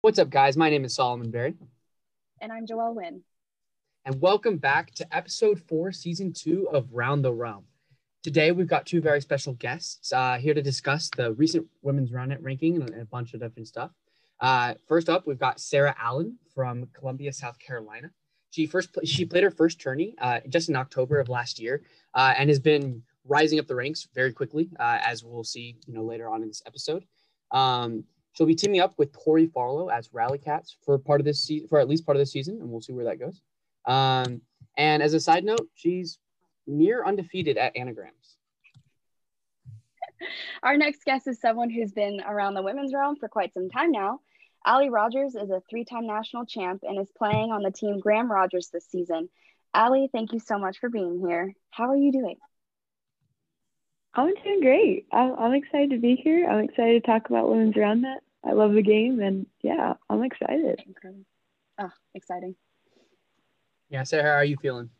What's up, guys? My name is Solomon Berry. And I'm Joelle Nguyen. And welcome back to episode four, season two of Round the Realm. Today, we've got two very special guests uh, here to discuss the recent women's run roundnet ranking and a bunch of different stuff. Uh, first up, we've got Sarah Allen from Columbia, South Carolina. She first she played her first tourney uh, just in October of last year, uh, and has been rising up the ranks very quickly, uh, as we'll see, you know, later on in this episode. Um, she'll be teaming up with Tori Farlow as Rally Cats for part of this season, for at least part of this season, and we'll see where that goes. Um, and as a side note, she's near undefeated at anagrams. Our next guest is someone who's been around the women's realm for quite some time now. Alli Rogers is a three time national champ and is playing on the team Graham Rogers this season. Allie, thank you so much for being here. How are you doing? I'm doing great. I'm, excited to be here. I'm excited to talk about women's roundnet. I love the game, and yeah, I'm excited. Oh, exciting. Yeah, Sarah, how are you feeling?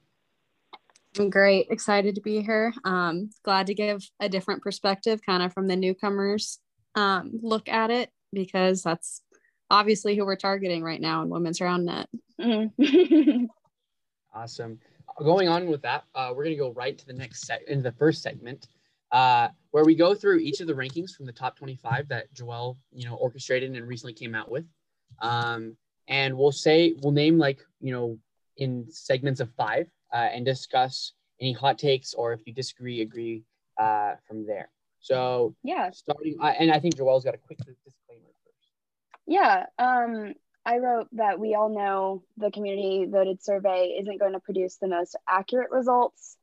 I'm great. Excited to be here. Um, glad to give a different perspective, kind of from the newcomers um, look at it, because that's obviously who we're targeting right now in women's roundnet. Mm-hmm. awesome. Going on with that, uh, we're going to go right to the next set in the first segment, uh, where we go through each of the rankings from the top 25 that Joelle, you know, orchestrated and recently came out with. Um, and we'll say, we'll name like, you know, in segments of five uh, and discuss any hot takes or if you disagree, agree uh, from there. So yeah, starting, uh, and I think Joelle's got a quick disclaimer first. Yeah, um, I wrote that we all know the community voted survey isn't going to produce the most accurate results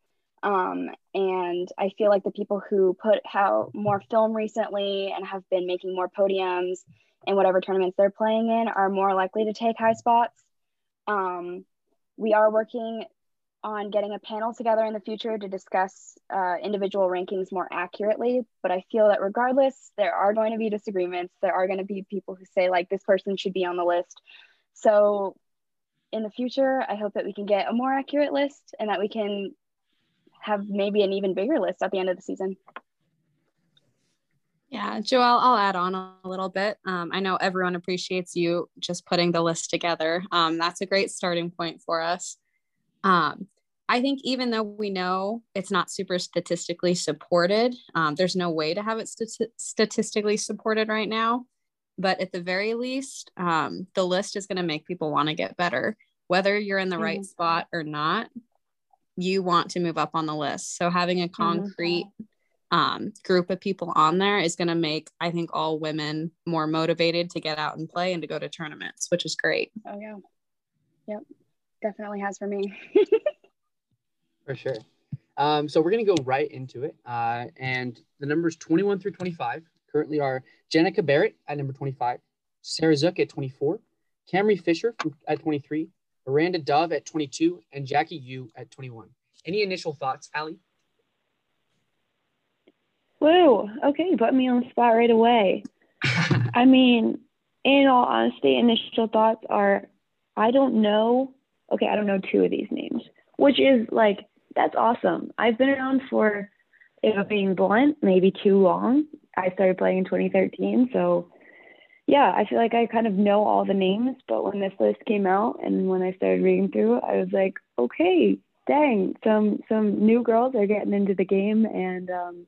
um, and I feel like the people who put out more film recently and have been making more podiums in whatever tournaments they're playing in are more likely to take high spots. Um, we are working on getting a panel together in the future to discuss uh, individual rankings more accurately. But I feel that regardless, there are going to be disagreements. There are going to be people who say, like, this person should be on the list. So in the future, I hope that we can get a more accurate list and that we can have maybe an even bigger list at the end of the season. Yeah, Joelle, I'll add on a little bit. Um, I know everyone appreciates you just putting the list together. Um, that's a great starting point for us. Um, I think even though we know it's not super statistically supported, um, there's no way to have it st- statistically supported right now. But at the very least, um, the list is going to make people want to get better. Whether you're in the mm-hmm. right spot or not, you want to move up on the list. So having a concrete mm-hmm. um, group of people on there is going to make, I think, all women more motivated to get out and play and to go to tournaments, which is great. Oh, yeah. Yep. Definitely has for me. for sure. Um, so we're going to go right into it. Uh, and the numbers 21 through 25 currently are Jenica Barrett at number 25, Sarah Zook at 24, Camry Fisher at 23, Miranda Dove at 22, and Jackie Yu at 21. Any initial thoughts, Allie? Whoa. Okay, you put me on the spot right away. I mean, in all honesty, initial thoughts are I don't know. Okay, I don't know two of these names, which is like, that's awesome. I've been around for, if being blunt, maybe too long. I started playing in 2013, so yeah, I feel like I kind of know all the names, but when this list came out and when I started reading through, I was like, okay, dang, some some new girls are getting into the game, and um,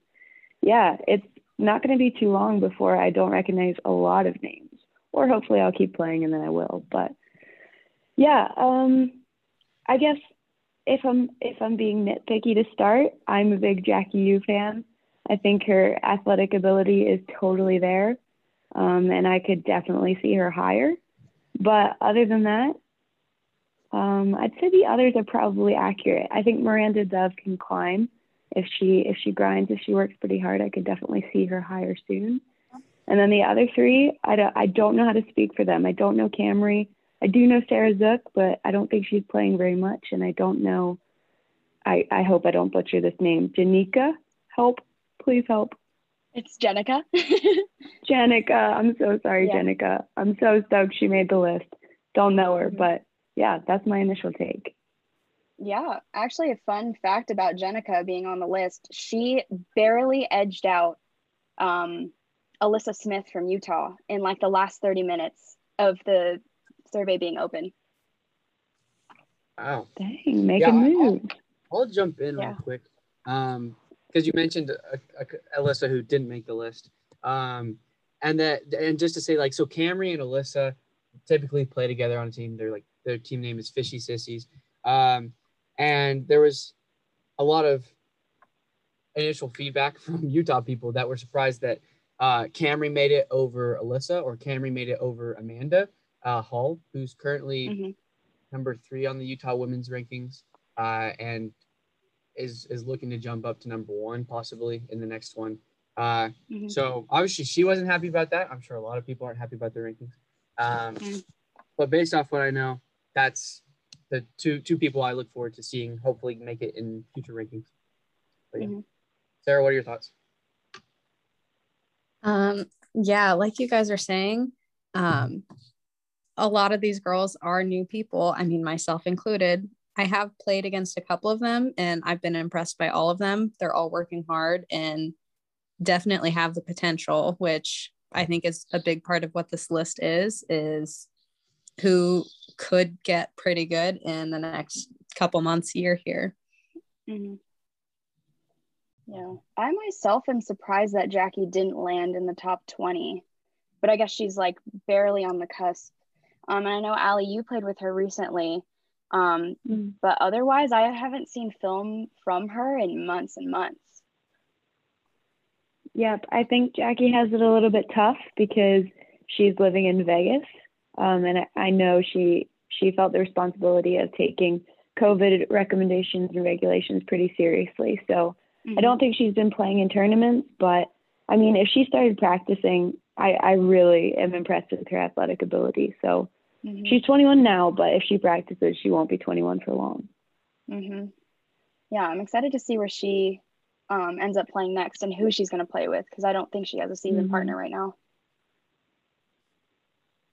yeah, it's not going to be too long before I don't recognize a lot of names, or hopefully I'll keep playing and then I will. But yeah, um, I guess if I'm if I'm being nitpicky to start, I'm a big Jackie Yu fan. I think her athletic ability is totally there um, and I could definitely see her higher. But other than that, um, I'd say the others are probably accurate. I think Miranda Dove can climb if she if she grinds, if she works pretty hard. I could definitely see her higher soon. And then the other three, I don't, I don't know how to speak for them. I don't know Camry. I do know Sarah Zook, but I don't think she's playing very much. And I don't know. I, I hope I don't butcher this name. Janika, help, please help. It's Jenica. Jenica. I'm so sorry, yeah. Jenica. I'm so stoked she made the list. Don't know her, mm-hmm. but yeah, that's my initial take. Yeah, actually, a fun fact about Jenica being on the list: she barely edged out um, Alyssa Smith from Utah in like the last thirty minutes of the survey being open. Wow. Dang, make Yeah, a move. I'll jump in Yeah. real quick. Um, because you mentioned a, a, Alyssa who didn't make the list. Um, and that and just to say like so Camry and Alyssa typically play together on a team. They're like their team name is Fishy Sissies. Um, and there was a lot of initial feedback from Utah people that were surprised that uh, Camry made it over Alyssa or Camry made it over Amanda uh, Hall, who's currently Mhm. number three on the Utah women's rankings, uh, and is is looking to jump up to number one possibly in the next one. Uh, Mhm. So obviously she wasn't happy about that. I'm sure a lot of people aren't happy about the rankings. Um, Mm. But based off what I know, that's the two two people I look forward to seeing hopefully make it in future rankings. But yeah. Mhm. Sarah, what are your thoughts? Um, yeah, like you guys are saying, um, a lot of these girls are new people. I mean, myself included. I have played against a couple of them and I've been impressed by all of them. They're all working hard and definitely have the potential, which I think is a big part of what this list is, is who could get pretty good in the next couple months, year here. Mhm. Yeah, I myself am surprised that Jackie didn't land in the top 20, but I guess she's like barely on the cusp. Um, and I know Allie, you played with her recently, um, Mm. but otherwise, I haven't seen film from her in months and months. Yep, I think Jackie has it a little bit tough because she's living in Vegas, um, and I, I know she she felt the responsibility of taking COVID recommendations and regulations pretty seriously. So I don't think she's been playing in tournaments, but I mean, if she started practicing, I, I really am impressed with her athletic ability. So Mhm. she's 21 now, but if she practices, she won't be 21 for long. hmm Yeah, I'm excited to see where she um, ends up playing next and who she's going to play with because I don't think she has a season Mhm. partner right now.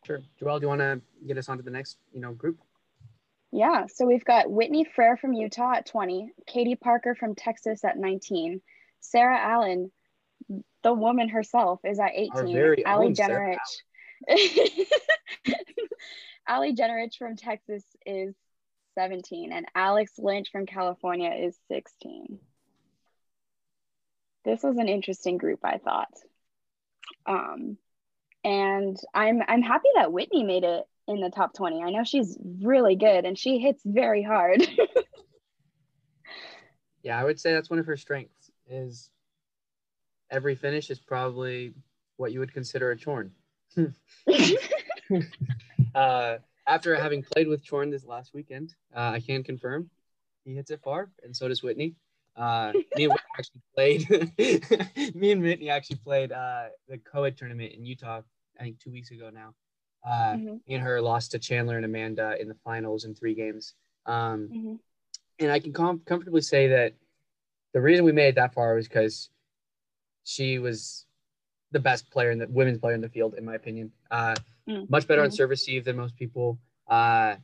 Sure. Joelle, do you want to get us onto the next, you know, group? Yeah, so we've got Whitney Frere from Utah at 20, Katie Parker from Texas at 19, Sarah Allen, the woman herself, is at 18. very Allie own Generich. Allie Generich from Texas is 17, and Alex Lynch from California is 16. This was an interesting group, I thought. Um, and I'm I'm happy that Whitney made it in the top 20. I know she's really good and she hits very hard. Yeah, I would say that's one of her strengths is every finish is probably what you would consider a chorn. uh, after having played with Chorn this last weekend, uh, I can confirm he hits it far, and so does Whitney. Uh, me and Whitney actually played. me and Whitney actually played uh, the co-ed tournament in Utah. I think two weeks ago now. Uh, Mhm. Me and her lost to Chandler and Amanda in the finals in three games. Um, Mhm. and I can com- comfortably say that the reason we made it that far was because she was the best player in the women's player in the field, in my opinion. Uh, Mm. Much better on Mhm. service receive than most people. Uh,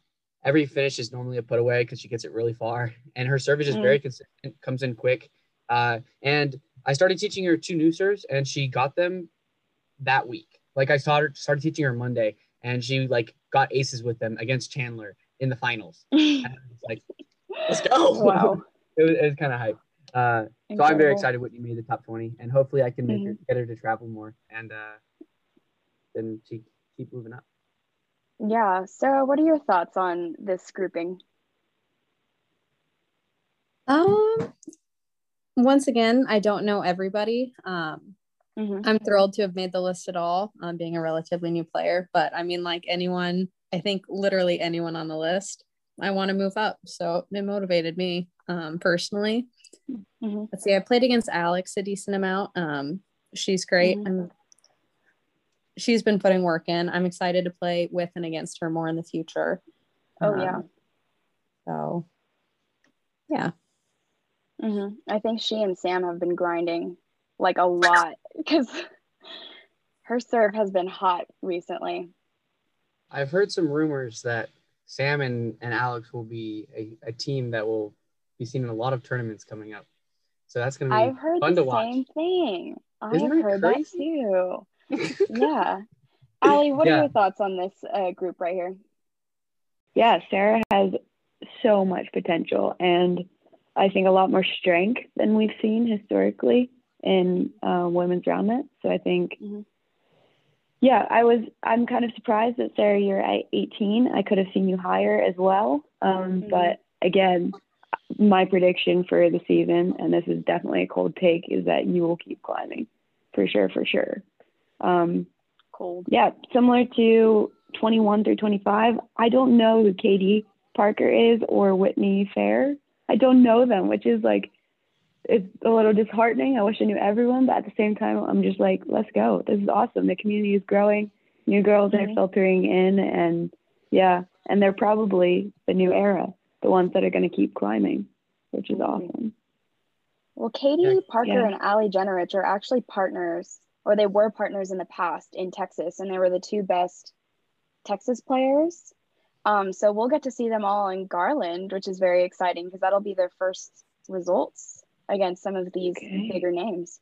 every finish is normally a put away because she gets it really far, and her service is Mm. very consistent, comes in quick. Uh, and I started teaching her two new serves, and she got them that week. Like I started started teaching her Monday, and she like got aces with them against Chandler in the finals. And I was like, let's go! wow. it was, was kind of hype. Uh, so I'm very excited Whitney made the top 20, and hopefully I can make her Mm-hmm. get her to travel more, and uh, then she keep moving up. Yeah. Sarah, what are your thoughts on this grouping? Um, once again, I don't know everybody. Um, Mhm. I'm thrilled to have made the list at all, um, being a relatively new player. But I mean, like anyone, I think literally anyone on the list, I want to move up. So it motivated me um, personally. Mhm. Let's see, I played against Alex a decent amount. Um, she's great. Mhm. I'm, she's been putting work in. I'm excited to play with and against her more in the future. Oh, yeah. Um, So, yeah. hmm I think she and Sam have been grinding like a lot because her serve has been hot recently. I've heard some rumors that Sam and, and Alex will be a, a team that will be seen in a lot of tournaments coming up. So that's gonna be I've heard fun the to watch. same thing. Isn't I've heard crazy? that too. Yeah. Allie, what Yeah. are your thoughts on this uh, group right here? yeah, Sarah has so much potential and I think a lot more strength than we've seen historically in uh, women's roundnet. So I think, Mhm. yeah, I was, I'm kind of surprised that Sarah, you're at 18. I could have seen you higher as well. Um, Mhm. But again, my prediction for the season, and this is definitely a cold take, is that you will keep climbing for sure, for sure. Um, Cold. yeah, similar to 21 through 25. I don't know who Katie Parker is or Whitney Fair. I don't know them, which is like, it's a little disheartening. I wish I knew everyone, but at the same time, I'm just like, let's go. This is awesome. The community is growing. New girls Mhm. are filtering in, and yeah, and they're probably the new era, the ones that are going to keep climbing, which is Mhm. awesome. Well, Katie Parker Yeah. and Ali Generich are actually partners, or they were partners in the past in Texas, and they were the two best Texas players. Um, so we'll get to see them all in Garland, which is very exciting because that'll be their first results against some of these Okay. bigger names.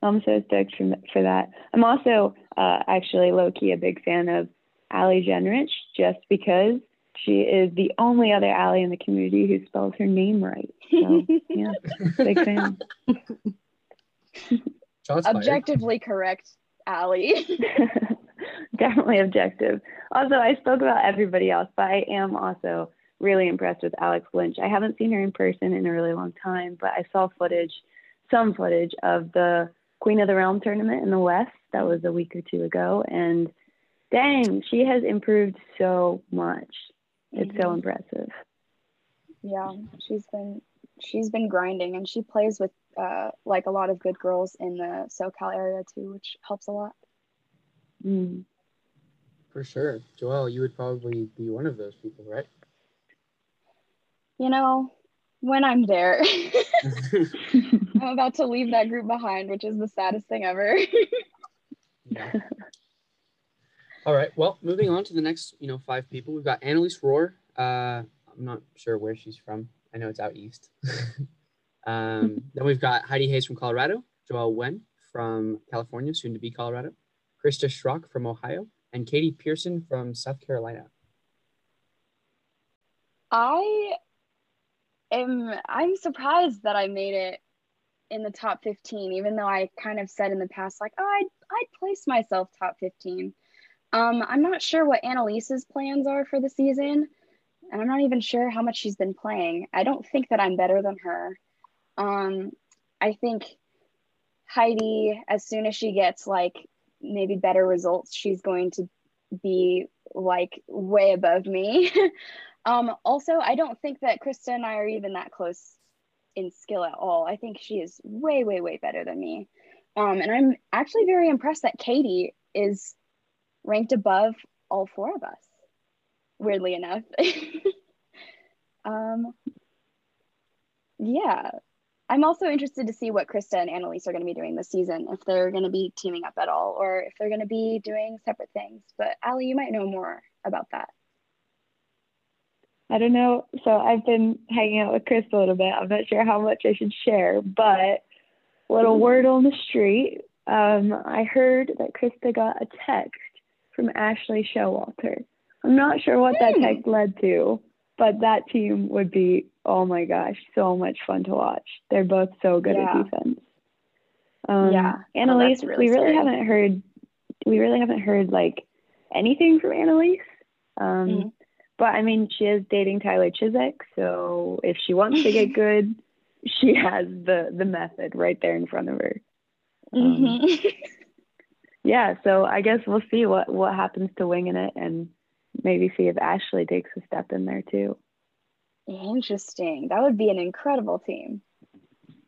I'm so stoked for, for that. I'm also uh, actually low key a big fan of Allie Genrich just because she is the only other Allie in the community who spells her name right. So, yeah, big fan. Shots fired. Objectively correct, Allie. Definitely objective. Also, I spoke about everybody else, but I am also really impressed with Alex Lynch. I haven't seen her in person in a really long time, but I saw footage, some footage of the Queen of the Realm tournament in the West. That was a week or two ago. And dang, she has improved so much. It's so Mhm. impressive. Yeah, she's been she's been grinding, and she plays with uh, like a lot of good girls in the SoCal area too, which helps a lot. Mm. For sure. Joelle, you would probably be one of those people, right? You know, when I'm there, I'm about to leave that group behind, which is the saddest thing ever. Yeah. All right. Well, moving on to the next, you know, five people. We've got Annalise Rohr. Uh, I'm not sure where she's from. I know it's out east. um, then we've got Heidi Hayes from Colorado, Joelle Nguyen from California, soon to be Colorado, Krista Schrock from Ohio, and Katie Pearson from South Carolina. I am I'm surprised that I made it in the top 15, even though I kind of said in the past, like, oh, I'd, I'd place myself top 15. Um, I'm not sure what Annalise's plans are for the season, and I'm not even sure how much she's been playing. I don't think that I'm better than her. Um, I think Heidi, as soon as she gets like maybe better results, she's going to be like way above me. um, also, I don't think that Krista and I are even that close in skill at all. I think she is way, way, way better than me. Um, and I'm actually very impressed that Katie is ranked above all four of us, weirdly enough. um, yeah. I'm also interested to see what Krista and Annalise are going to be doing this season, if they're going to be teaming up at all, or if they're going to be doing separate things. But Allie, you might know more about that. I don't know. So I've been hanging out with Chris a little bit. I'm not sure how much I should share, but little word on the street. Um, I heard that Krista got a text from Ashley Showalter. I'm not sure what that Hmm. text led to, but that team would be, oh my gosh, so much fun to watch. They're both so good Yeah. at defense. Um, Yeah. Oh, Annalise, that's really we really scary. haven't heard, we really haven't heard like anything from Annalise. Um, Mhm. But I mean, she is dating Tyler Chisek, so if she wants to get good, she has the the method right there in front of her. Um, Mhm. Yeah, so I guess we'll see what what happens to winging it, and maybe see if Ashley takes a step in there too. Interesting. That would be an incredible team.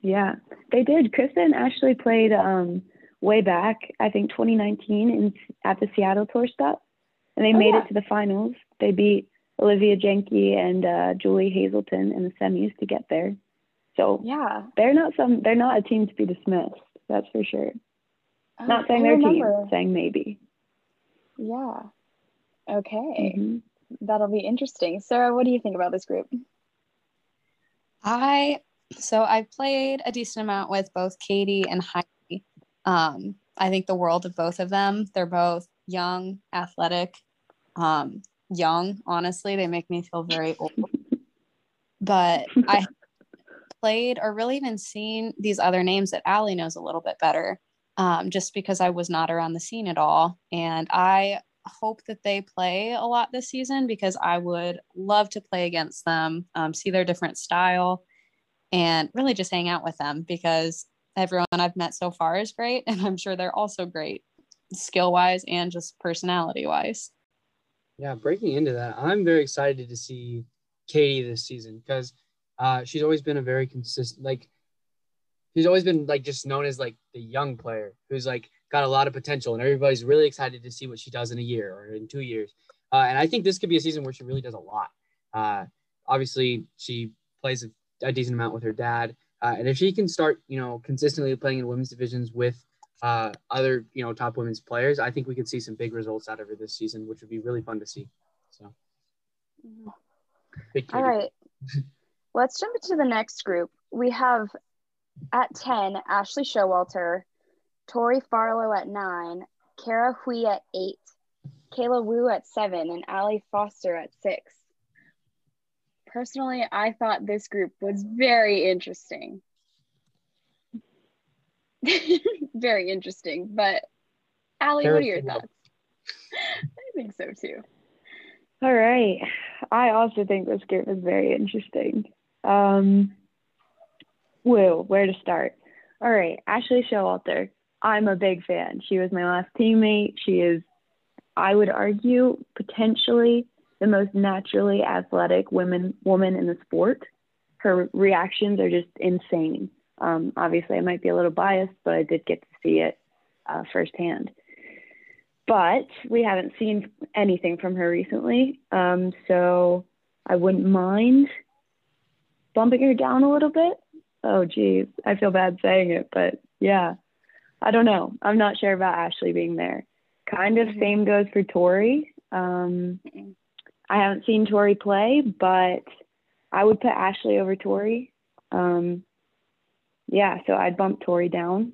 Yeah, they did. Krista and Ashley played um, way back, I think 2019, in at the Seattle Tour stop, and they Oh, made yeah. it to the finals. They beat Olivia Jenke and uh, Julie Hazelton in the semis to get there. So Yeah. they're not some. They're not a team to be dismissed. That's for sure. Oh, Not saying I they're team, saying maybe. Yeah. Okay. Mhm. That'll be interesting. Sarah, what do you think about this group? I so I've played a decent amount with both Katie and Heidi. Um, I think the world of both of them. They're both young, athletic, um, young. Honestly, they make me feel very old. But I played or really even seen these other names that Allie knows a little bit better, um, just because I was not around the scene at all. And I hope that they play a lot this season because I would love to play against them, um, see their different style, and really just hang out with them because everyone I've met so far is great. And I'm sure they're also great skill wise and just personality wise. Yeah, breaking into that, I'm very excited to see Katie this season because uh, she's always been a very consistent, like, she's always been like just known as like the young player who's like got a lot of potential, and everybody's really excited to see what she does in a year or in two years. Uh, and I think this could be a season where she really does a lot. Uh, obviously, she plays a, a, decent amount with her dad, uh, and if she can start, you know, consistently playing in women's divisions with uh, other, you know, top women's players, I think we could see some big results out of her this season, which would be really fun to see. So, all right, let's jump into the next group. We have at ten Ashley Showalter, Tori Farlow at nine, Kara Hui at eight, Kayla Wu at seven, and Allie Foster at six. Personally, I thought this group was very interesting. very interesting. But Allie, what are your thoughts? I think so too. All right. I also think this group is very interesting. Um, woo, where to start? All right, Ashley Showalter. I'm a big fan. She was my last teammate. She is, I would argue, potentially the most naturally athletic women woman in the sport. Her reactions are just insane. Um, obviously, I might be a little biased, but I did get to see it uh, firsthand. But we haven't seen anything from her recently, um, so I wouldn't mind bumping her down a little bit. Oh, geez, I feel bad saying it, but yeah, I don't know. I'm not sure about Ashley being there. Kind of mm-hmm. same goes for Tori. Um, I haven't seen Tori play, but I would put Ashley over Tori. Um, yeah, so I'd bump Tori down.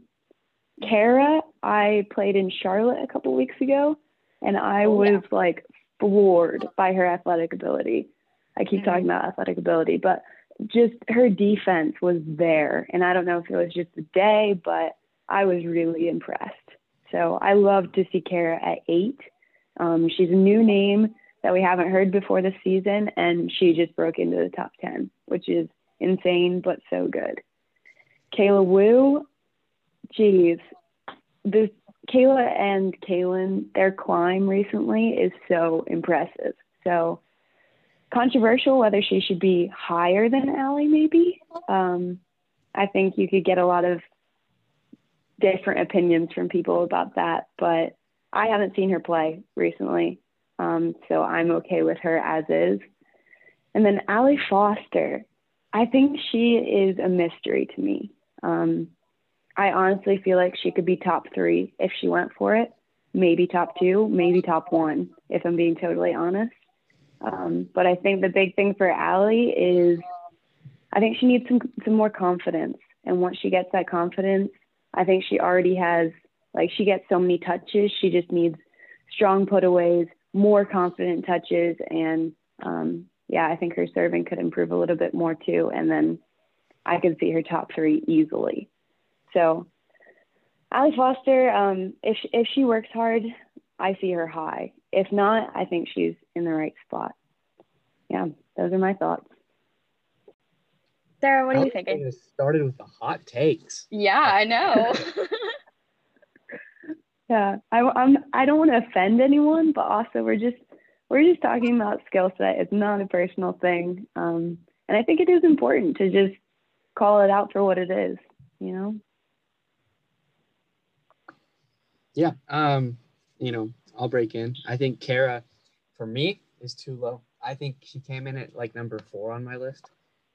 Kara, I played in Charlotte a couple weeks ago, and I oh, was yeah. like floored by her athletic ability. I keep mm-hmm. talking about athletic ability, but just her defense was there. And I don't know if it was just the day, but I was really impressed. So I love to see Kara at eight. Um, she's a new name that we haven't heard before this season, and she just broke into the top 10, which is insane, but so good. Kayla Wu, geez, the Kayla and Kaylin, their climb recently is so impressive. So controversial whether she should be higher than Allie, maybe. Um, I think you could get a lot of different opinions from people about that, but I haven't seen her play recently. Um, so I'm okay with her as is. And then Allie Foster, I think she is a mystery to me. Um, I honestly feel like she could be top three if she went for it. Maybe top two, maybe top one, if I'm being totally honest. Um, but I think the big thing for Allie is I think she needs some some more confidence. And once she gets that confidence, I think she already has like she gets so many touches. She just needs strong putaways, more confident touches, and um, yeah, I think her serving could improve a little bit more too. And then I can see her top three easily. So Allie Foster, um, if if she works hard, I see her high. If not, I think she's in the right spot. Yeah, those are my thoughts. Sarah, what are you thinking? Started with the hot takes. Yeah, I know. yeah, I, I'm. I don't want to offend anyone, but also we're just we're just talking about skill set. It's not a personal thing, um, and I think it is important to just call it out for what it is. You know. Yeah. Um. You know, I'll break in. I think Kara, for me, is too low. I think she came in at like number four on my list.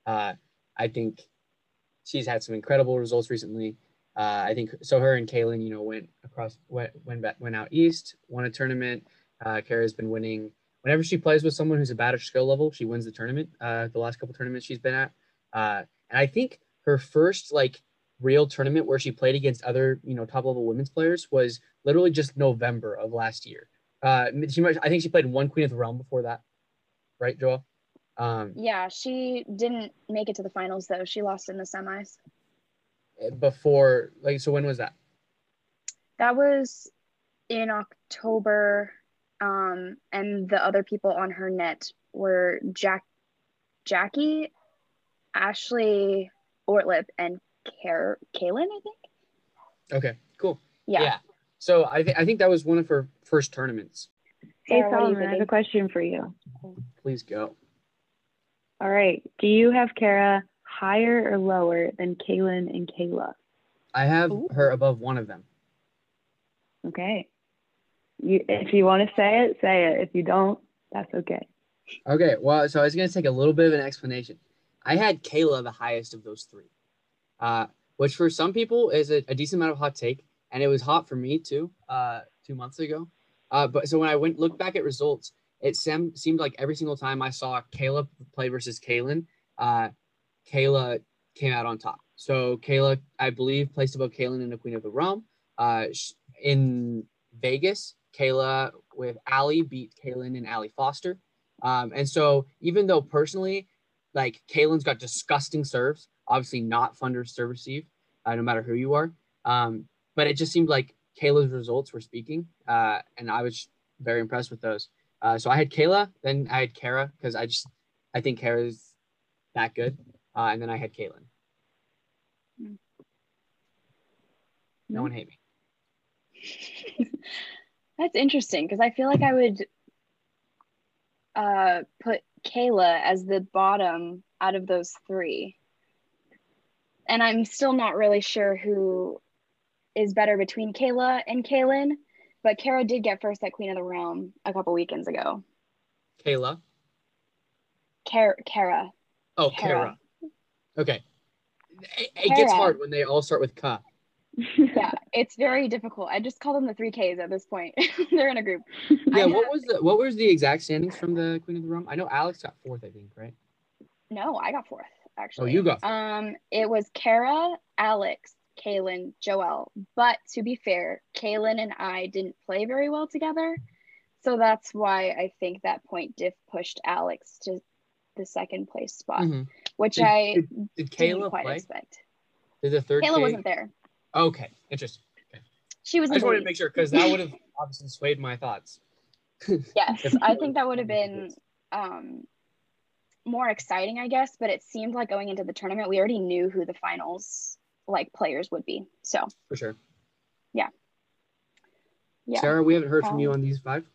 Uh, I think she's had some incredible results recently. Uh, I think so. Her and Kaylin, you know, went across, went went back, went out east, won a tournament. Uh, Kara's been winning whenever she plays with someone who's about her skill level, she wins the tournament. Uh, the last couple tournaments she's been at, uh, and I think her first like real tournament where she played against other you know top level women's players was literally just November of last year. Uh, she might, I think she played one Queen of the Realm before that, right, Joelle? Um, Yeah, she didn't make it to the finals though. She lost in the semis. before like so when was that? That was in October. Um, and the other people on her net were Jack, Jackie, Ashley Ortlip, and Car- Kaylin, I think. Okay, cool. Yeah. So I think I think that was one of her first tournaments. Hey, Sarah, what are you Solomon, I have a question for you. Please go. All right. Do you have Kara higher or lower than Kaylin and Kayla? I have Ooh. her above one of them. Okay. You, if you want to say it, say it. If you don't, that's okay. Okay, well, so I was gonna take a little bit of an explanation. I had Kayla the highest of those three, uh, which for some people is a, a decent amount of hot take, and it was hot for me too, uh, two months ago. Uh, but so when I went look back at results, it sem- seemed like every single time I saw Kayla play versus Kaylin, uh, Kayla came out on top. So Kayla, I believe, placed above Kaylin in the Queen of the Realm. Uh, in Vegas, Kayla with Allie beat Kaylin and Allie Foster. Um, and so even though personally, like Kaylin's got disgusting serves, obviously not fun to serve receive, uh, no matter who you are. Um, but it just seemed like Kayla's results were speaking, uh, and I was very impressed with those. Uh, so I had Kayla, then I had Kara because I just I think Kara's that good, uh, and then I had Kaylin. Mm. No one hate me. That's interesting because I feel like I would uh, put Kayla as the bottom out of those three. And I'm still not really sure who is better between Kayla and Kaylin, but Kara did get first at Queen of the Realm a couple weekends ago. Kayla. Kara, Kara. Oh, Kara. Okay. It, it gets hard when they all start with Ka. Yeah, it's very difficult. I just call them the three Ks at this point. They're in a group. Yeah, what was the what was the exact standings from the Queen of the Realm? I know Alex got fourth, I think, right? No, I got fourth actually. Oh, you got fourth. Um, it was Kara, Alex, Kaylin, Joelle. But to be fair, Kaylin and I didn't play very well together, so that's why I think that point diff pushed Alex to the second place spot, Mhm. which Did- I Did didn't Kayla quite play? expect. Did the third Kayla K- wasn't there. Okay, interesting. She was. I just wanted to make sure because that would have obviously swayed my thoughts. Yes, I think that would have been um, more exciting, I guess. But it seemed like going into the tournament, we already knew who the finals like players would be. So For sure. yeah, Yeah. Sarah, we haven't heard from you Um, on these five.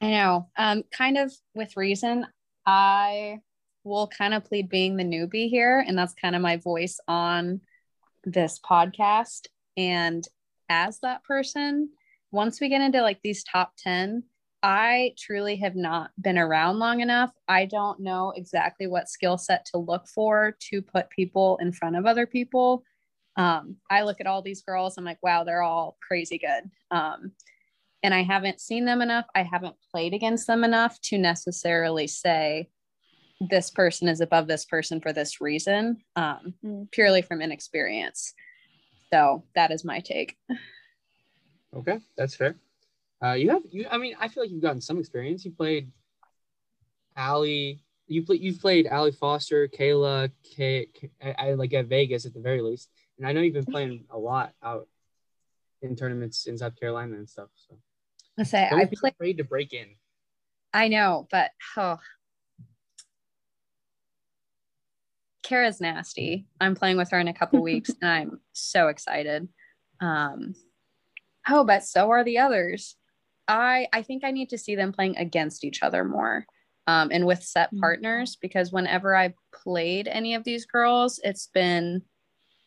I know. Um, kind of with reason, I will kind of plead being the newbie here, and that's kind of my voice on this podcast. And as that person, once we get into like these top 10, I truly have not been around long enough. I don't know exactly what skill set to look for to put people in front of other people. Um, I look at all these girls, I'm like, wow, they're all crazy good. Um, and I haven't seen them enough. I haven't played against them enough to necessarily say this person is above this person for this reason, um, Mm. purely from inexperience. So that is my take. Okay, that's fair. Uh, you have you. I mean, I feel like you've gotten some experience. You played Allie. You play. You've played Allie Foster, Kayla, K, K I, I like at Vegas at the very least, and I know you've been playing a lot out in tournaments in South Carolina and stuff. So I say don't I play. afraid to break in. I know, but oh, Kara's nasty. I'm playing with her in a couple weeks, and I'm so excited. Um, oh, but so are the others. I I think I need to see them playing against each other more, um, and with set Mhm. partners because whenever I've played any of these girls, it's been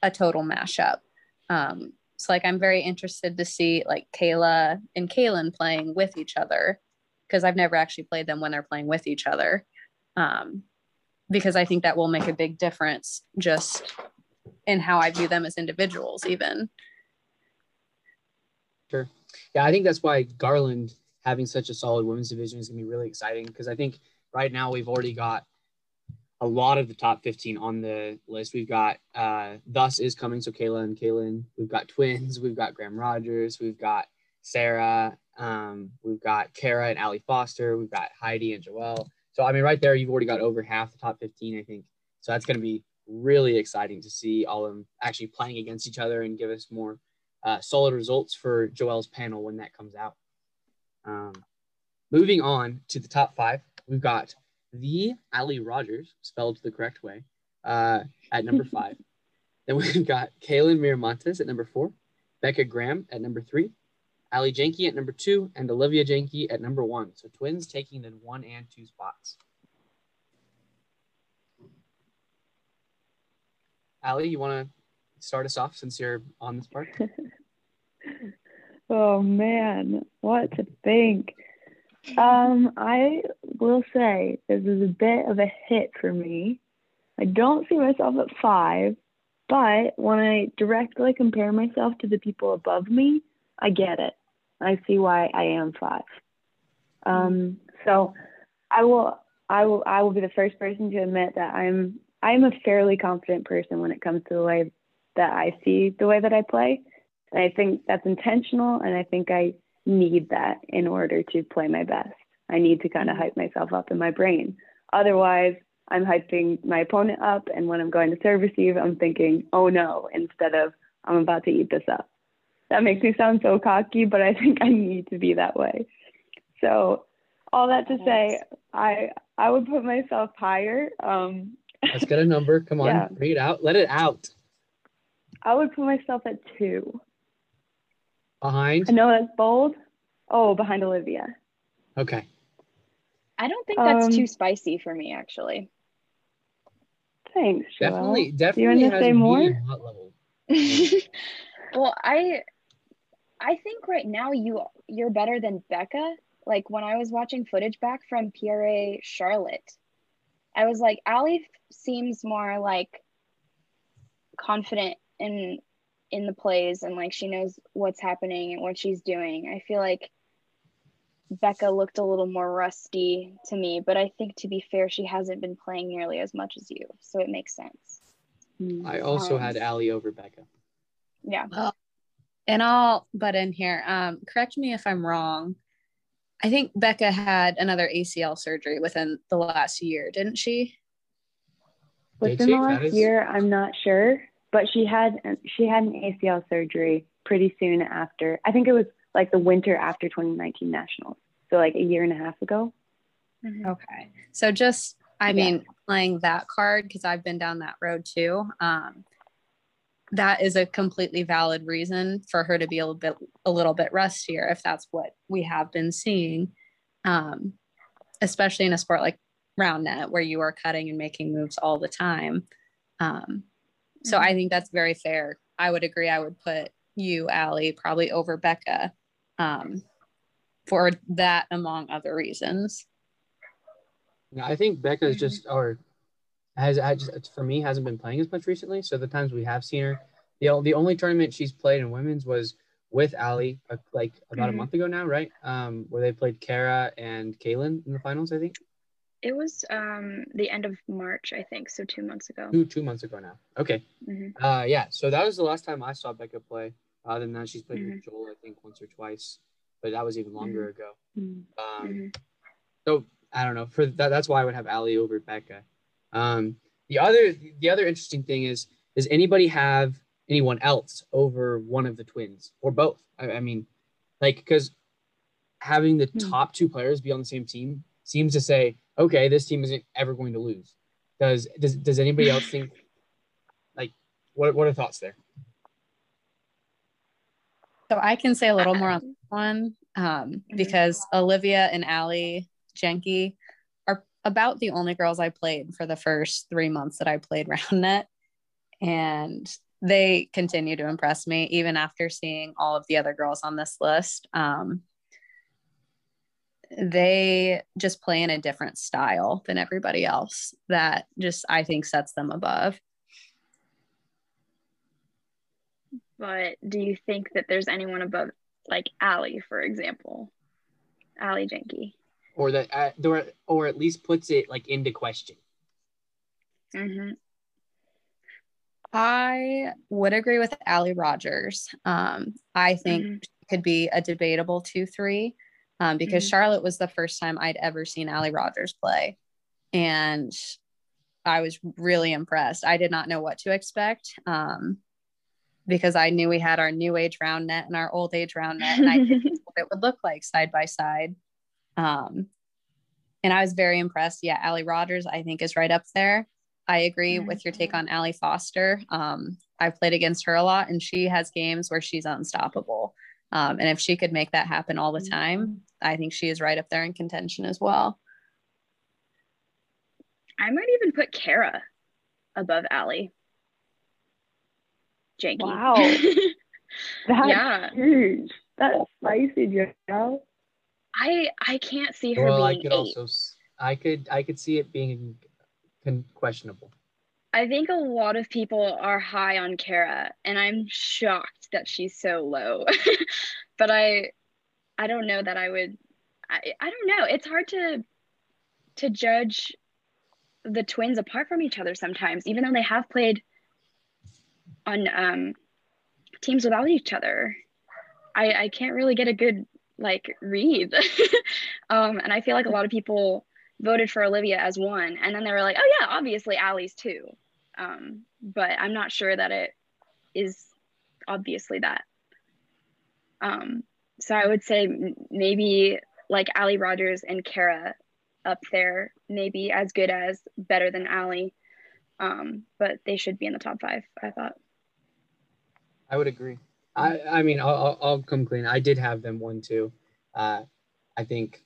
a total mashup. Um, so like I'm very interested to see like Kayla and Kaylin playing with each other because I've never actually played them when they're playing with each other. Um, because I think that will make a big difference just in how I view them as individuals, even. Sure. Yeah, I think that's why Garland having such a solid women's division is going to be really exciting because I think right now we've already got a lot of the top 15 on the list. We've got uh, Thus is coming, so Kayla and Kaylin. We've got twins. We've got Graham Rogers. We've got Sarah. Um, we've got Kara and Ali Foster. We've got Heidi and Joelle. So I mean, right there, you've already got over half the top 15, I think. So that's going to be really exciting to see all of them actually playing against each other and give us more uh, solid results for Joelle's panel when that comes out. Um, moving on to the top five, we've got the Alli Rogers, spelled the correct way, uh, at number five. then we've got Kaylin Miramontes at number four, Becca Graham at number three, Ali Janke at number two, and Olivia Janke at number one. So twins taking the one and two spots. Ali, you want to start us off since you're on this part? oh man, what to think? Um, I will say this is a bit of a hit for me. I don't see myself at five, but when I directly compare myself to the people above me, I get it. I see why I am five. Um, so I will, I will, I will be the first person to admit that I'm, I'm a fairly confident person when it comes to the way that I see the way that I play. And I think that's intentional, and I think I need that in order to play my best. I need to kind of hype myself up in my brain. Otherwise, I'm hyping my opponent up, and when I'm going to serve receive, I'm thinking, oh no, instead of I'm about to eat this up. That makes me sound so cocky, but I think I need to be that way. So, all that to say, I I would put myself higher. Um, Let's get a number. Come on, yeah. read it out. Let it out. I would put myself at two. Behind? I know that's bold. Oh, behind Olivia. Okay. I don't think that's um, too spicy for me, actually. Thanks. Joelle. Definitely, definitely. Do you want to say more? well, I, I think right now you you're better than Becca. Like when I was watching footage back from PRA Charlotte, I was like, Ali seems more like confident in in the plays and like she knows what's happening and what she's doing. I feel like Becca looked a little more rusty to me, but I think to be fair, she hasn't been playing nearly as much as you, so it makes sense. I also um, had Ali over Becca. Yeah. Well, and I'll butt in here. Um, correct me if I'm wrong. I think Becca had another ACL surgery within the last year, didn't she? Within the last year, I'm not sure but she had she had an ACL surgery pretty soon after. I think it was like the winter after 2019 Nationals, so like a year and a half ago. Mm-hmm. Okay, so just I yeah. mean playing that card because I've been down that road too. Um, that is a completely valid reason for her to be a little bit a little bit rustier if that's what we have been seeing, um, especially in a sport like round net where you are cutting and making moves all the time. Um, so mm-hmm. I think that's very fair. I would agree. I would put you, Ali, probably over Becca um, for that, among other reasons. Yeah, I think Becca is just, or has, just, for me, hasn't been playing as much recently. So the times we have seen her, the, the only tournament she's played in women's was with Ali, uh, like about mm-hmm. a month ago now, right? Um, where they played Kara and Kaylin in the finals, I think. It was um the end of March, I think. So two months ago. Two two months ago now. Okay. Mm-hmm. Uh yeah. So that was the last time I saw Becca play. Other than that, she's played mm-hmm. with Joel, I think, once or twice, but that was even longer mm-hmm. ago. Mm-hmm. Um, mm-hmm. so I don't know. For that, that's why I would have Ali over Becca. Um, the other the other interesting thing is, does anybody have anyone else over one of the twins or both? I, I mean, like because having the hmm. top two players be on the same team seems to say okay, this team isn't ever going to lose. Does does does anybody else think like what what are thoughts there? So I can say a little more on one um, because Olivia and Ali Janke are about the only girls I played for the first three months that I played round net, and they continue to impress me even after seeing all of the other girls on this list. Um, they just play in a different style than everybody else that just I think sets them above. But do you think that there's anyone above like Ali, for example? Ali Jenke. or that uh, or, or at least puts it like into question. hmm I would agree with Alli Rogers. Um, I think Mhm. could be a debatable 2 3 um, because Mhm. Charlotte was the first time I'd ever seen Alli Rogers play. And I was really impressed. I did not know what to expect um, because I knew we had our new age round net and our old age round net, and I didn't know what it would look like side by side. Um, and I was very impressed. Yeah, Alli Rogers, I think, is right up there. I agree with your take on Ali Foster. Um, I've played against her a lot, and she has games where she's unstoppable. Um, and if she could make that happen all the time, I think she is right up there in contention as well. I might even put Kara above Ali. Jenke. Wow. That's yeah. huge. That's spicy, Joe. I I can't see her Well, I could eight. also s- I could I could see it being con- questionable. I think a lot of people are high on Kara, and I'm shocked that she's so low. but I, I don't know that I would. I, I don't know. It's hard to, to judge the twins apart from each other sometimes, even though they have played on um, teams without each other. I I can't really get a good like read. um, and I feel like a lot of people voted for Olivia as one, and then they were like, oh yeah, obviously Allie's two um, but I'm not sure that it is obviously that. Um, so I would say maybe like Alli Rogers and Kara up there, maybe as good as better than Ali, um, but they should be in the top five. I thought. I would agree. I I mean I'll I'll, come clean. I did have them one two. Uh, I think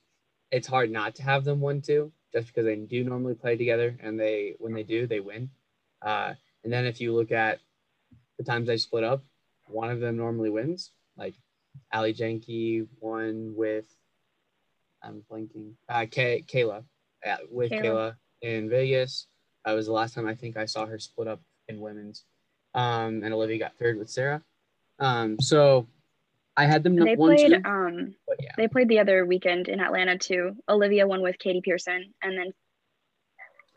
it's hard not to have them one two just because they do normally play together and they when they do they win. Uh, and then if you look at the times they split up, one of them normally wins. Like Ali Jenke won with I'm blanking. Uh, Kay, Kayla uh, with Kayla. Kayla. in Vegas. That was the last time I think I saw her split up in women's. Um, and Olivia got third with Sarah. Um, so I had them They one played. two, Um, yeah, they played the other weekend in Atlanta too. Olivia won with Katie Pearson, and then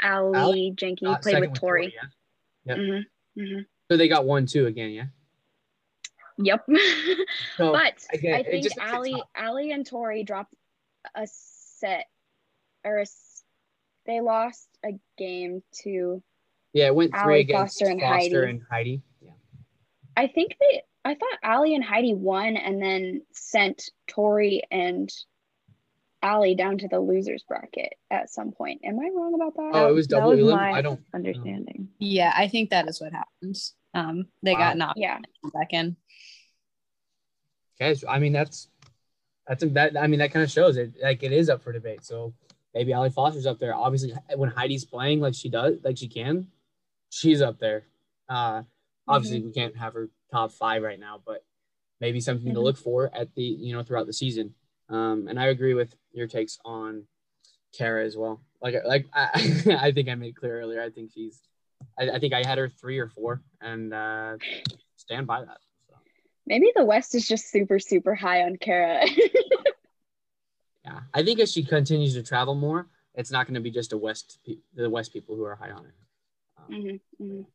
Ali, Ali Jenke got played with Tori. yeah. hmm hmm So they got one two again, yeah. Yep. So but again, I think Ali. Ali and Tori dropped a set, or a they lost a game to. yeah, it went three Ali, against Foster, and Foster Heidi. and Heidi. Yeah. I think they. I thought Ali and Heidi won, and then sent Tori and Ali down to the losers bracket at some point. Am I wrong about that? Oh, it was That double was elim. my I don't understanding. Yeah, I think that is what happened. Um, they Wow. got knocked yeah. back in. Okay, so, I mean that's that's that. I mean that kind of shows it. Like it is up for debate. So maybe Ali Foster's up there. Obviously, when Heidi's playing like she does, like she can, she's up there. Uh, obviously, we can't have her top five right now, but maybe something to Mhm. look for at the you know throughout the season. Um, and I agree with your takes on Kara as well. Like like I, I think I made clear earlier. I think she's. I, I think I had her three or four, and uh, stand by that. So. Maybe the West is just super, super high on Kara. Yeah, I think as she continues to travel more, it's not going to be just a West pe- the West people who are high on her. Um, Mhm, mhm.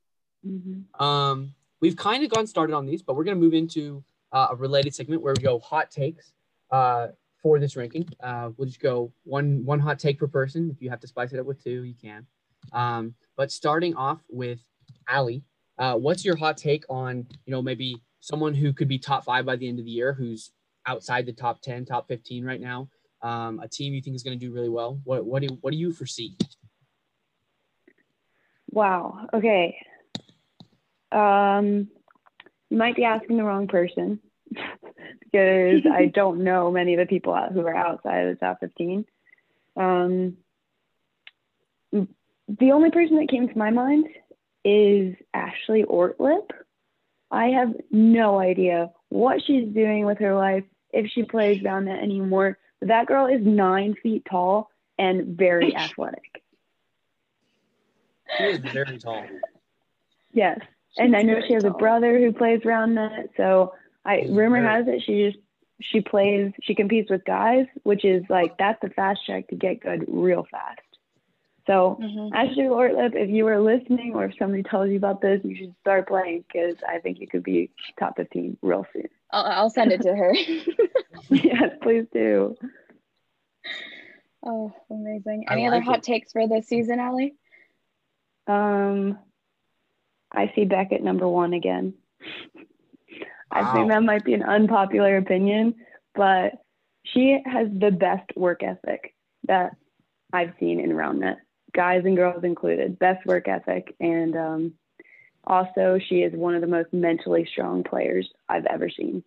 Mm-hmm. Um, we've kind of gone started on these, but we're going to move into uh, a related segment where we go hot takes uh, for this ranking. Uh, we'll just go one one hot take per person. If you have to spice it up with two, you can. Um, but starting off with Ali, uh, what's your hot take on you know maybe someone who could be top five by the end of the year, who's outside the top ten, top fifteen right now? Um, a team you think is going to do really well. What what do what do you foresee? Wow. Okay. Um, you might be asking the wrong person because I don't know many of the people out who are outside of the top 15. Um, the only person that came to my mind is Ashley Ortlip. I have no idea what she's doing with her life, if she plays down that anymore. But that girl is nine feet tall and very athletic. She is very tall. Yes. and I know she has a brother who plays round net, So I She's rumor very- has it she just she plays, she competes with guys, which is like that's the fast track to get good real fast. So, Mhm. Ashley Lortlip, if you are listening or if somebody tells you about this, you should start playing because I think you could be top 15 real soon. I'll, I'll send it to her. yes, please do. oh, amazing. I Any other hot it. takes for this season, Allie? Um, I see Beckett number one again. I Wow. think that might be an unpopular opinion, but she has the best work ethic that I've seen in round net, guys and girls included. Best work ethic, and um, also she is one of the most mentally strong players I've ever seen.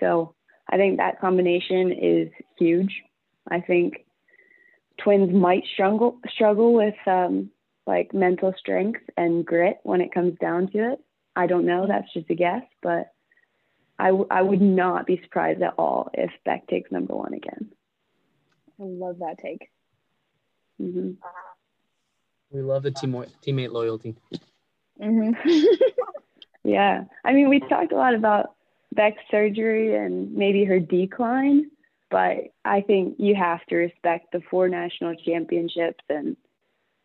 So I think that combination is huge. I think twins might struggle struggle with um, like mental strength and grit when it comes down to it. I don't know. That's just a guess, but I, w- I would not be surprised at all if Beck takes number one again. I love that take. hmm We love the team teammate loyalty. hmm Yeah. I mean, we talked a lot about Beck's surgery and maybe her decline, but I think you have to respect the four national championships. And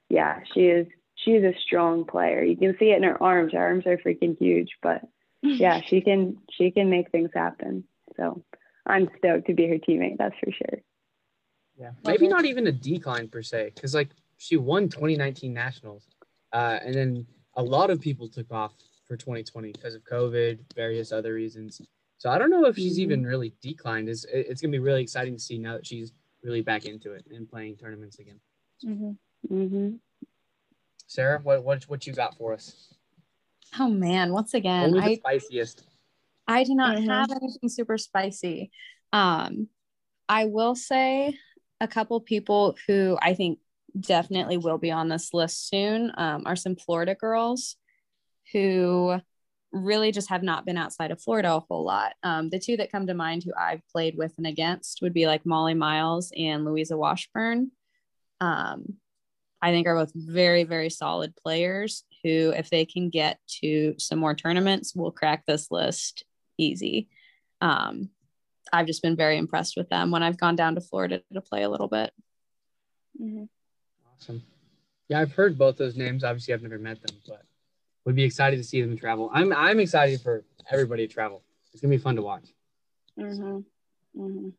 yeah, she is she is a strong player. You can see it in her arms. Her arms are freaking huge, but yeah, she can she can make things happen. So I'm stoked to be her teammate. That's for sure. Yeah, maybe it. not even a decline per se, because like she won 2019 nationals, uh, and then a lot of people took off for 2020 because of COVID, various other reasons. So I don't know if she's Mhm. even really declined. It's it's gonna be really exciting to see now that she's really back into it and playing tournaments again. Mm-hmm. Mm-hmm. Sarah, what what what you got for us? Oh man, once again, Only the I spiciest. I do not Mhm. have anything super spicy. Um, I will say a couple people who I think definitely will be on this list soon um, are some Florida girls who really just have not been outside of Florida a whole lot. Um, the two that come to mind who I've played with and against would be like Molly Miles and Louisa Washburn. Um, I think are both very, very solid players who, if they can get to some more tournaments, will crack this list easy. Um, I've just been very impressed with them when I've gone down to Florida to play a little bit. hmm Awesome. Yeah, I've heard both those names. Obviously, I've never met them, but would be excited to see them travel. I'm I'm excited for everybody to travel. It's gonna be fun to watch. hmm hmm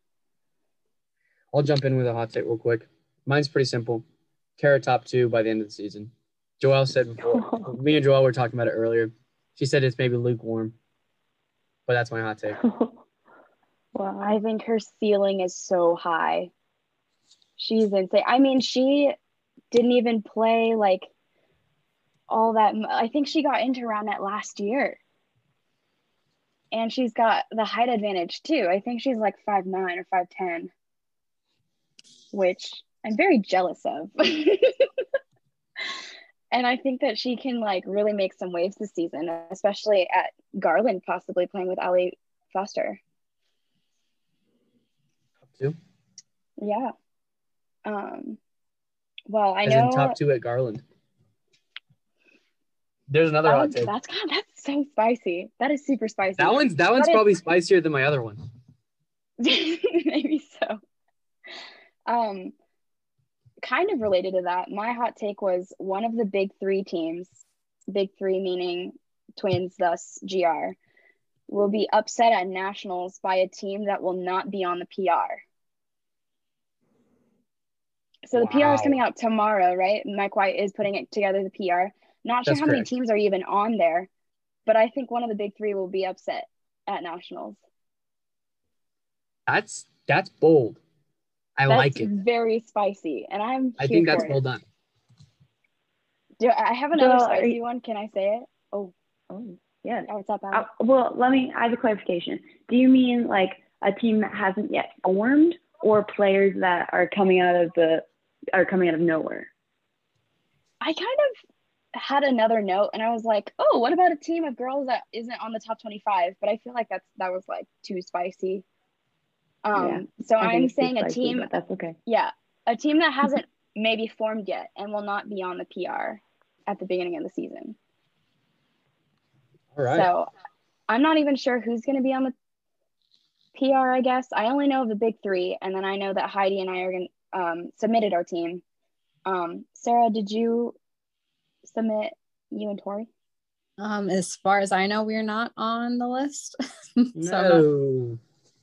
I'll jump in with a hot take real quick. Mine's pretty simple. Kara top two by the end of the season. Joelle said before. me and Joelle were talking about it earlier. She said it's maybe lukewarm, but that's my hot take. well, I think her ceiling is so high. She's insane. I mean, she didn't even play like all that. m- I think she got into round net last year. And she's got the height advantage too. I think she's like five nine or 5'10, which I'm very jealous of. and I think that she can like really make some waves this season, especially at Garland, possibly playing with Ali Foster. Top two. Yeah. Um, well, I As know in top two at Garland. There's another hot take. that's that's so spicy. That is super spicy. That one's that one's That is- probably spicier than my other one. maybe so. Um, kind of related to that, my hot take was one of the big three teams, big three meaning twins, thus GR, will be upset at nationals by a team that will not be on the PR. So the PR is coming out tomorrow, right? Mike White is putting it together, the PR. Not sure That's how many teams are even on there, but I think one of the big three will be upset at nationals. That's that's bold. I That's like it. very spicy, and I'm. I think that's for it. well done. Do I have another Girl, are spicy you- one? Can I say it? oh, yes. Oh, what's up, Uh, well, let me. I have a clarification. Do you mean like a team that hasn't yet formed, or players that are coming out of the are coming out of nowhere? I kind of had another note, and I was like, "Oh, what about a team of girls that isn't on the top twenty-five? But I feel like that's that was like too spicy. Um, so I I'm saying a spicy, team, but that's okay. yeah, a team that hasn't maybe formed yet and will not be on the PR at the beginning of the season. All right. So I'm not even sure who's going to be on the PR, I guess. I only know of the big three, and then I know that Heidi and I are going to um, submitted our team. Um, Sarah, did you submit you and Tori? Um, as far as I know, we're not on the list. no.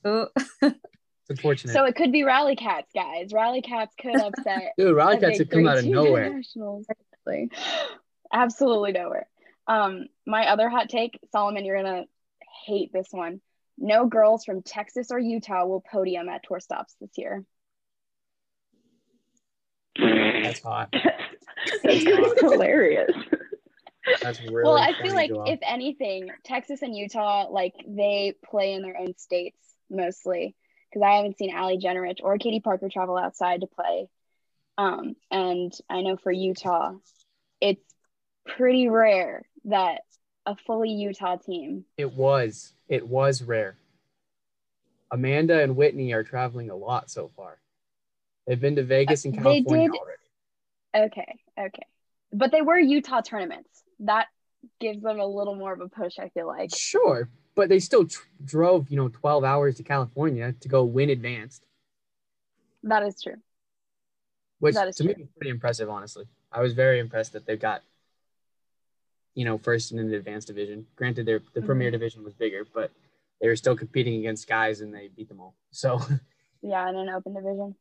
Oh. it's unfortunate. So it could be Rally Cats, guys. Rally Cats could upset. Dude, Rally Cats big have come out of nowhere. nationals. Absolutely nowhere. Um, my other hot take, Solomon, you're gonna hate this one. No girls from Texas or Utah will podium at tour stops this year. That's hot. That's hilarious. That's really well, I feel like if anything, Texas and Utah, like they play in their own states mostly. Because I haven't seen Allie Generich or Katie Parker travel outside to play. Um, and I know for Utah, it's pretty rare that a fully Utah team. It was. It was rare. Amanda and Whitney are traveling a lot so far. They've been to Vegas and Uh, they California did- already. Okay, okay. But they were Utah tournaments. That gives them a little more of a push, I feel like. Sure, but they still tr- drove, you know, 12 hours to California to go win advanced, That is true. which That is to me true. was pretty impressive, honestly. I was very impressed that they've got, you know, first in the advanced division. Granted, their the Mhm. premier division was bigger, but they were still competing against guys and they beat them all. So Yeah, in an open division.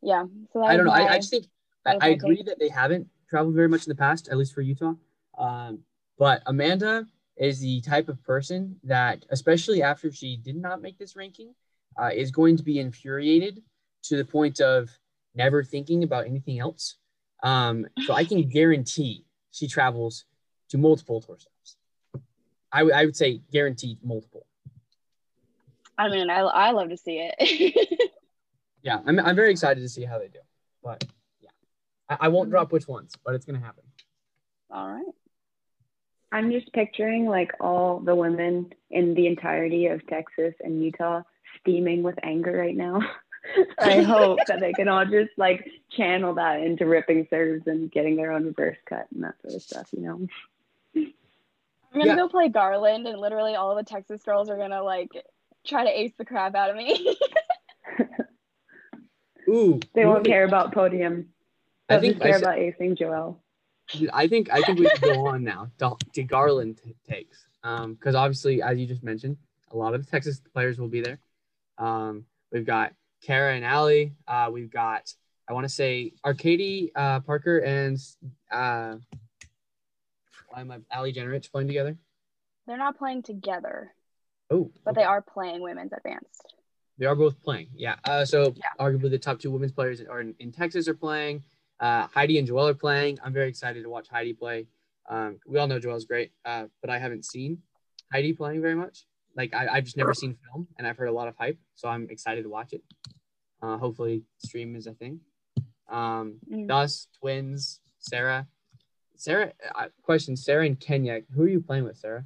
Yeah. So I don't know. I, I just think I, I agree that they haven't traveled very much in the past, at least for Utah. Um, but Amanda is the type of person that, especially after she did not make this ranking, uh, is going to be infuriated to the point of never thinking about anything else. Um, so I can guarantee she travels to multiple tour stops. I would- say guaranteed multiple. I mean, I, I love to see it. Yeah, I'm, I'm very excited to see how they do. But yeah, I, I won't Mhm. drop which ones, but it's going to happen. All right. I'm just picturing like all the women in the entirety of Texas and Utah steaming with anger right now. I hope that they can all just like channel that into ripping serves and getting their own reverse cut and that sort of stuff, you know. I'm gonna Yeah. go play Garland, and literally all the Texas girls are gonna like try to ace the crap out of me. Ooh, They won't care about podium. I They'll think just care I, said- about acing Joelle. I think I think we should go on now to, to Garland takes because obviously, as you just mentioned, a lot of the Texas players will be there. Um, we've got Kara and Allie. Uh, we've got I want to say Arcady uh, Parker and uh, why am I Allie Generich playing together? They're not playing together, Oh, but okay. they are playing women's advanced. They are both playing. Yeah. Uh, so Yeah. arguably the top two women's players are in, in Texas are playing. Uh, Heidi and Joelle are playing. I'm very excited to watch Heidi play. Um, we all know Joelle's great, uh, but I haven't seen Heidi playing very much. Like I, I've just never seen film, and I've heard a lot of hype, so I'm excited to watch it. Uh, hopefully, stream is a thing. Um, Mm. Thus, twins, Sarah, Sarah. Uh, question: Sarah and Kenya. Who are you playing with, Sarah?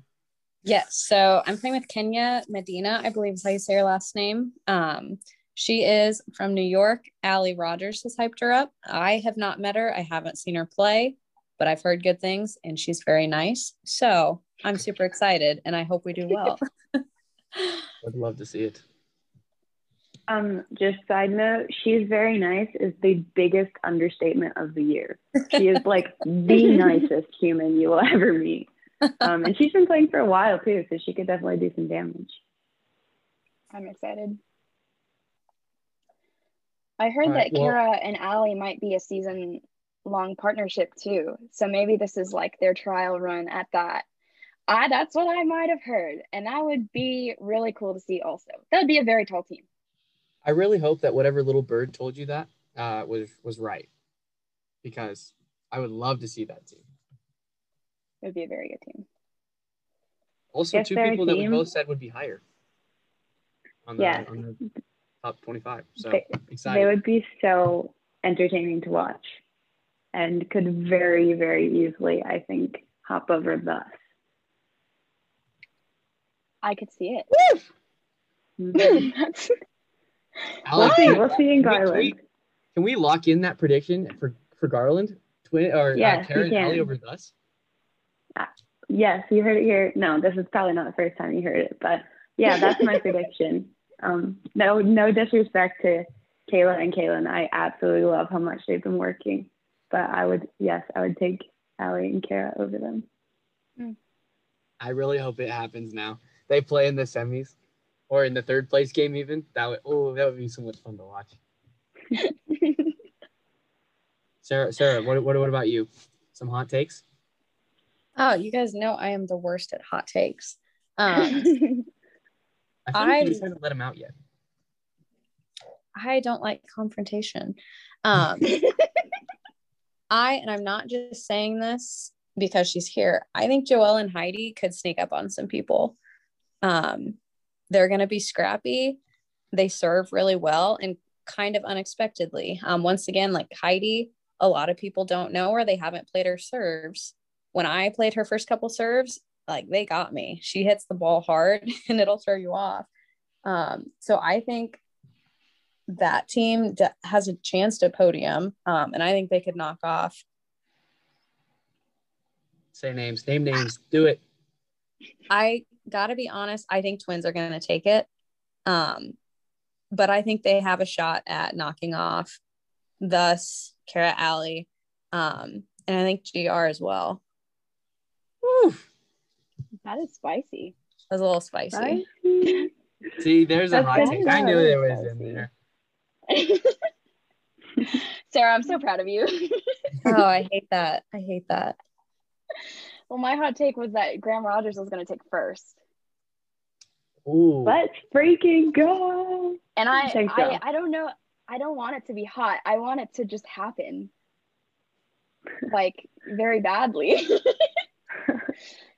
Yes. So I'm playing with Kenya Medina, I believe is how you say her last name. Um, she is from New York. Alli Rogers has hyped her up. I have not met her. I haven't seen her play, but I've heard good things and she's very nice. So I'm super excited and I hope we do well. I'd love to see it. Um, just side note, she's very nice is the biggest understatement of the year. She is like the nicest human you will ever meet. Um, and she's been playing for a while too, so she could definitely do some damage. I'm excited. I heard All right, that well- Kara and Allie might be a season long partnership too. So maybe this is like their trial run at that. I that's what I might have heard. And that would be really cool to see also. That would be a very tall team. I really hope that whatever little bird told you that uh, was was right, because I would love to see that team. It would be a very good team. Also, two people that we both said would be higher on the, Yeah. on the top twenty-five. So They- excited. They would be so entertaining to watch and could very, very easily, I think, hop over thus. I could see it. Mhm. That's- We'll Alex, see. can, We'll see in Can we- Garland. can we lock in that prediction for for Garland? Twin or Yes, uh, Karen we can. Alley over thus? Yes, you heard it here. No, this is probably not the first time you heard it, but yeah, that's my prediction. Um, no, no disrespect to Kayla and Kaylin. I absolutely love how much they've been working, but I would, yes, I would take Allie and Kara over them. I really hope it happens now. They play in the semis or in the third place game even. That would oh that would be so much fun to watch. Sarah, Sarah, what, what what about you? Some hot takes? Oh, you guys know I am the worst at hot takes. Um, I feel like I- you just haven't let him out yet. I don't like confrontation. Um, I, and I'm not just saying this because she's here, I think Joelle and Heidi could sneak up on some people. Um, they're going to be scrappy. They serve really well and kind of unexpectedly. Um, once again, like Heidi, a lot of people don't know her. They haven't played her serves. When I played her first couple serves, like they got me. She hits the ball hard and it'll throw you off. Um, so I think that team has a chance to podium, um, and I think they could knock off. Say names, name names, do it. I gotta be honest. I think Twins are going to take it, um, but I think they have a shot at knocking off, thus Kara Alley, um, and I think Gr as well. Woo. That is spicy. It was a little spicy. Right? See, there's a hot take. I knew there was in there. Sarah, I'm so proud of you. oh, I hate that. I hate that. well, my hot take was that Graham Rogers was going to take first. Ooh. Let's freaking go. And I, think so. I, I don't know. I don't want it to be hot. I want it to just happen, like very badly,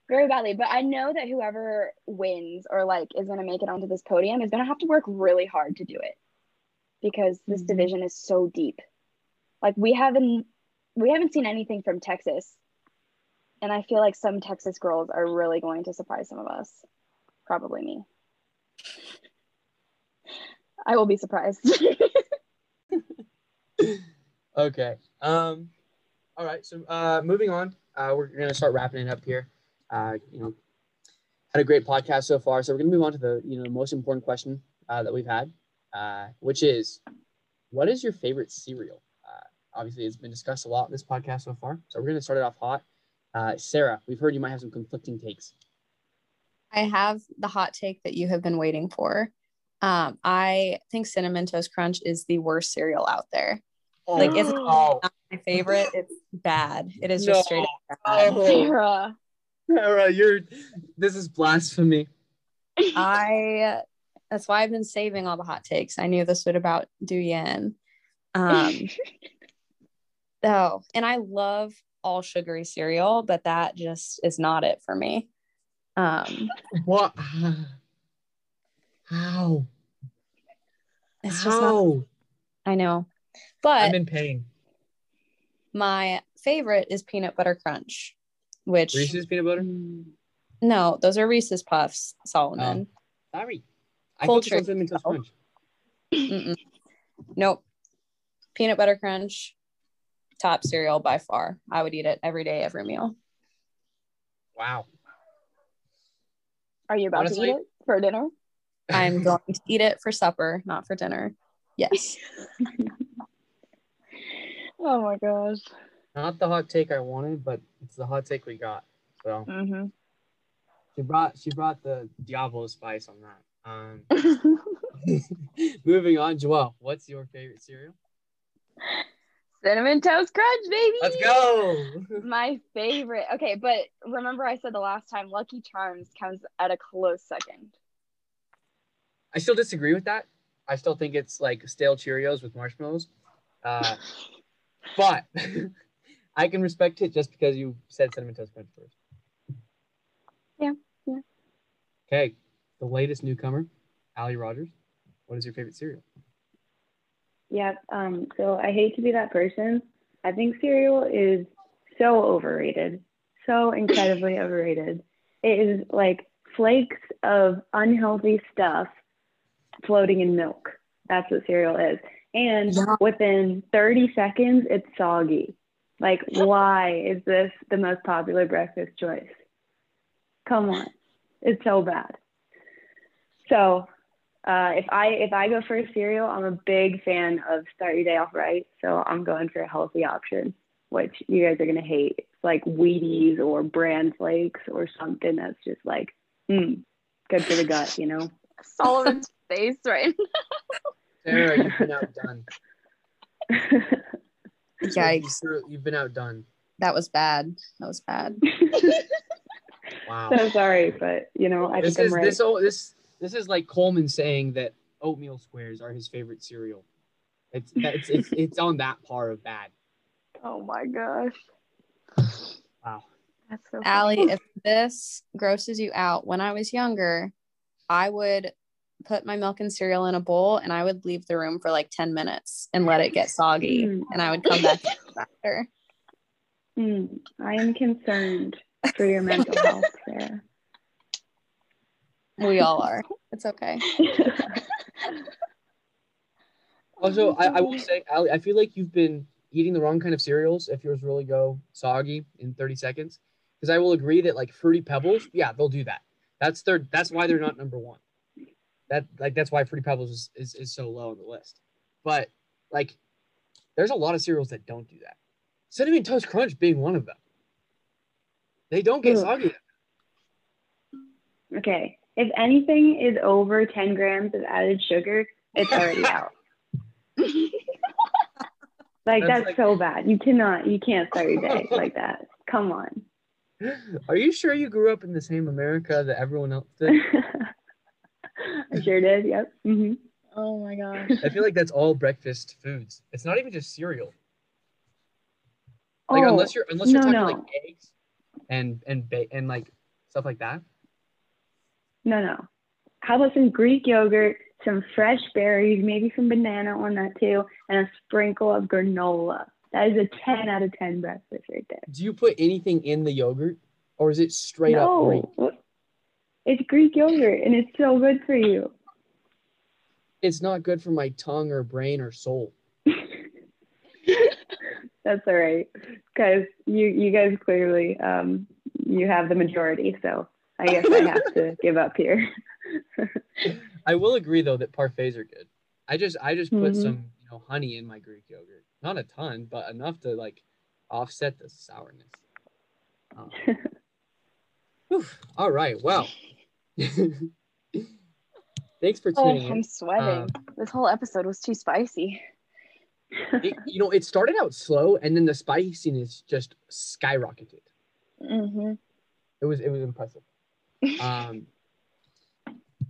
very badly. But I know that whoever wins or like is going to make it onto this podium is going to have to work really hard to do it, because this Mhm. division is so deep. Like we haven't, we haven't seen anything from Texas, and I feel like some Texas girls are really going to surprise some of us. Probably me. I will be surprised. Okay. Um. All right. So, uh, moving on. Uh, we're gonna start wrapping it up here. Uh, you know, had a great podcast so far. So we're gonna move on to the you know most important question uh, that we've had, uh, which is, what is your favorite cereal? Uh, obviously, it's been discussed a lot in this podcast so far. So we're gonna start it off hot. Uh, Sarah, we've heard you might have some conflicting takes. I have the hot take that you have been waiting for. Um, I think Cinnamon Toast Crunch is the worst cereal out there. Like, it's oh, not my favorite. It's bad. It is just No. straight up bad. oh, Sarah. Sarah, you're. This is blasphemy. I that's why I've been saving all the hot takes. I knew this would about do you. Um oh, and I love all sugary cereal, but that just is not it for me. Um What? How? it's just not How? I know. But I'm in pain. my favorite is peanut butter crunch, which Reese's peanut butter. Mm. no, those are Reese's puffs, Solomon. Oh, sorry. I Full focused on treat. cinnamon toast Nope. Peanut butter crunch, top cereal by far. I would eat it every day, every meal. Wow. Are you about Honestly- to eat it for dinner? I'm going to eat it for supper, not for dinner. Yes. Oh my gosh. Not the hot take I wanted, but it's the hot take we got. So hmm she brought she brought the Diablo spice on that. Um, moving on, Joelle, what's your favorite cereal? Cinnamon Toast Crunch, baby. Let's go. My favorite. Okay, but remember I said the last time Lucky Charms comes at a close second. I still disagree with that. I still think it's like stale Cheerios with marshmallows. Uh, but I can respect it just because you said cinnamon toast crunch first. Yeah, yeah. Okay, the latest newcomer, Alli Rogers. What is your favorite cereal? Yeah, um, so I hate to be that person. I think cereal is so overrated, so incredibly overrated. It is like flakes of unhealthy stuff floating in milk. That's what cereal is. And Yeah. within 30 seconds, it's soggy. Like, why is this the most popular breakfast choice? Come on. It's so bad. So Uh, if I if I go for a cereal, I'm a big fan of start your day off right. So I'm going for a healthy option, which you guys are gonna hate. It's like Wheaties or Bran Flakes or something that's just like, mm, good for the gut, you know. Solomon's face right now. Sarah, you've been outdone. Yikes. You've- You've been outdone. That was bad. That was bad. Wow. so sorry, but you know I just this think is I'm right. this oh, this this is like Coleman saying that oatmeal squares are his favorite cereal. It's it's it's, it's on that par of bad. oh my gosh Wow. that's so. Allie, if this grosses you out, when I was younger, I would put my milk and cereal in a bowl and I would leave the room for like 10 minutes and let it get soggy. Mm. And I would come back after. Mm, I am concerned for your mental health, there. We all are. It's okay. Also, I, I will say, Ali, I feel like you've been eating the wrong kind of cereals if yours really go soggy in 30 seconds. Because I will agree that like fruity pebbles, yeah, they'll do that. That's their that's why they're not number one. That like that's why fruity pebbles is, is, is so low on the list. But like there's a lot of cereals that don't do that. Cinnamon Toast Crunch being one of them. They don't get Ugh. soggy. okay, if anything is over 10 grams of added sugar, it's already out. Like That's that's, like- so bad. You cannot, you can't start your day like that. Come on. Are you sure you grew up in the same America that everyone else did? I sure did. Yep. hmm Oh my gosh. I feel like that's all breakfast foods. It's not even just cereal. Like oh, unless you're unless you're no, talking no. like eggs and and ba- and like stuff like that. no, no. How about some Greek yogurt, some fresh berries, maybe some banana on that too, and a sprinkle of granola. That is a 10 out of 10 breakfast right there. Do you put anything in the yogurt, or is it straight up Greek? It's Greek yogurt and it's so good for you. It's not good for my tongue or brain or soul. That's all right, because you you guys clearly um you have the majority, so I guess I have to give up here. I will agree though that parfaits are good. I just I just put Mhm. some you know honey in my Greek yogurt, not a ton, but enough to like offset the sourness. Um, whew. all right, well. Thanks for oh tuning in. i'm sweating Um, this whole episode was too spicy it, you know, it started out slow and then the spiciness just skyrocketed. Mm-hmm. It was it was impressive. Um,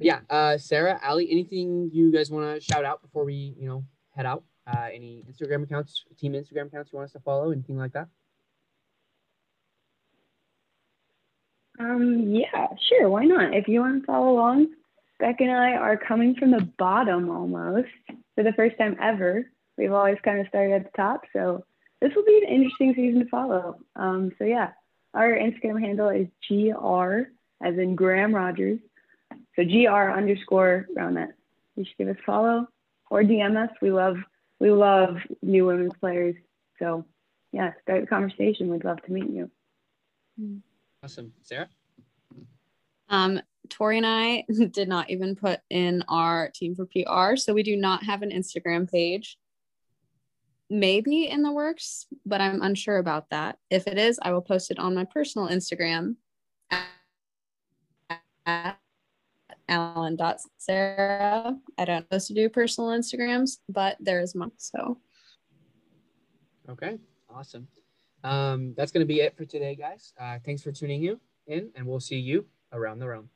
yeah, uh, Sarah, Ali, anything you guys want to shout out before we you know head out? Uh, any Instagram accounts, team Instagram accounts you want us to follow, anything like that? Um, yeah, sure, why not? If you want to follow along, Beck and I are coming from the bottom almost for the first time ever. We've always kind of started at the top, so this will be an interesting season to follow. Um, so yeah, our Instagram handle is gr as in Graham Rogers. So gr underscore around that. You should give us follow or DM us. We love we love new women's players. So yeah, start the conversation. We'd love to meet you. Awesome, Sarah. Um, Tori and I did not even put in our team for PR, so we do not have an Instagram page. Maybe in the works, but I'm unsure about that. If it is, I will post it on my personal Instagram at alan.sarah. I don't supposed to do personal Instagrams, but there is one. So Okay, awesome. Um, that's gonna be it for today, guys. Uh, thanks for tuning in, and we'll see you around the realm.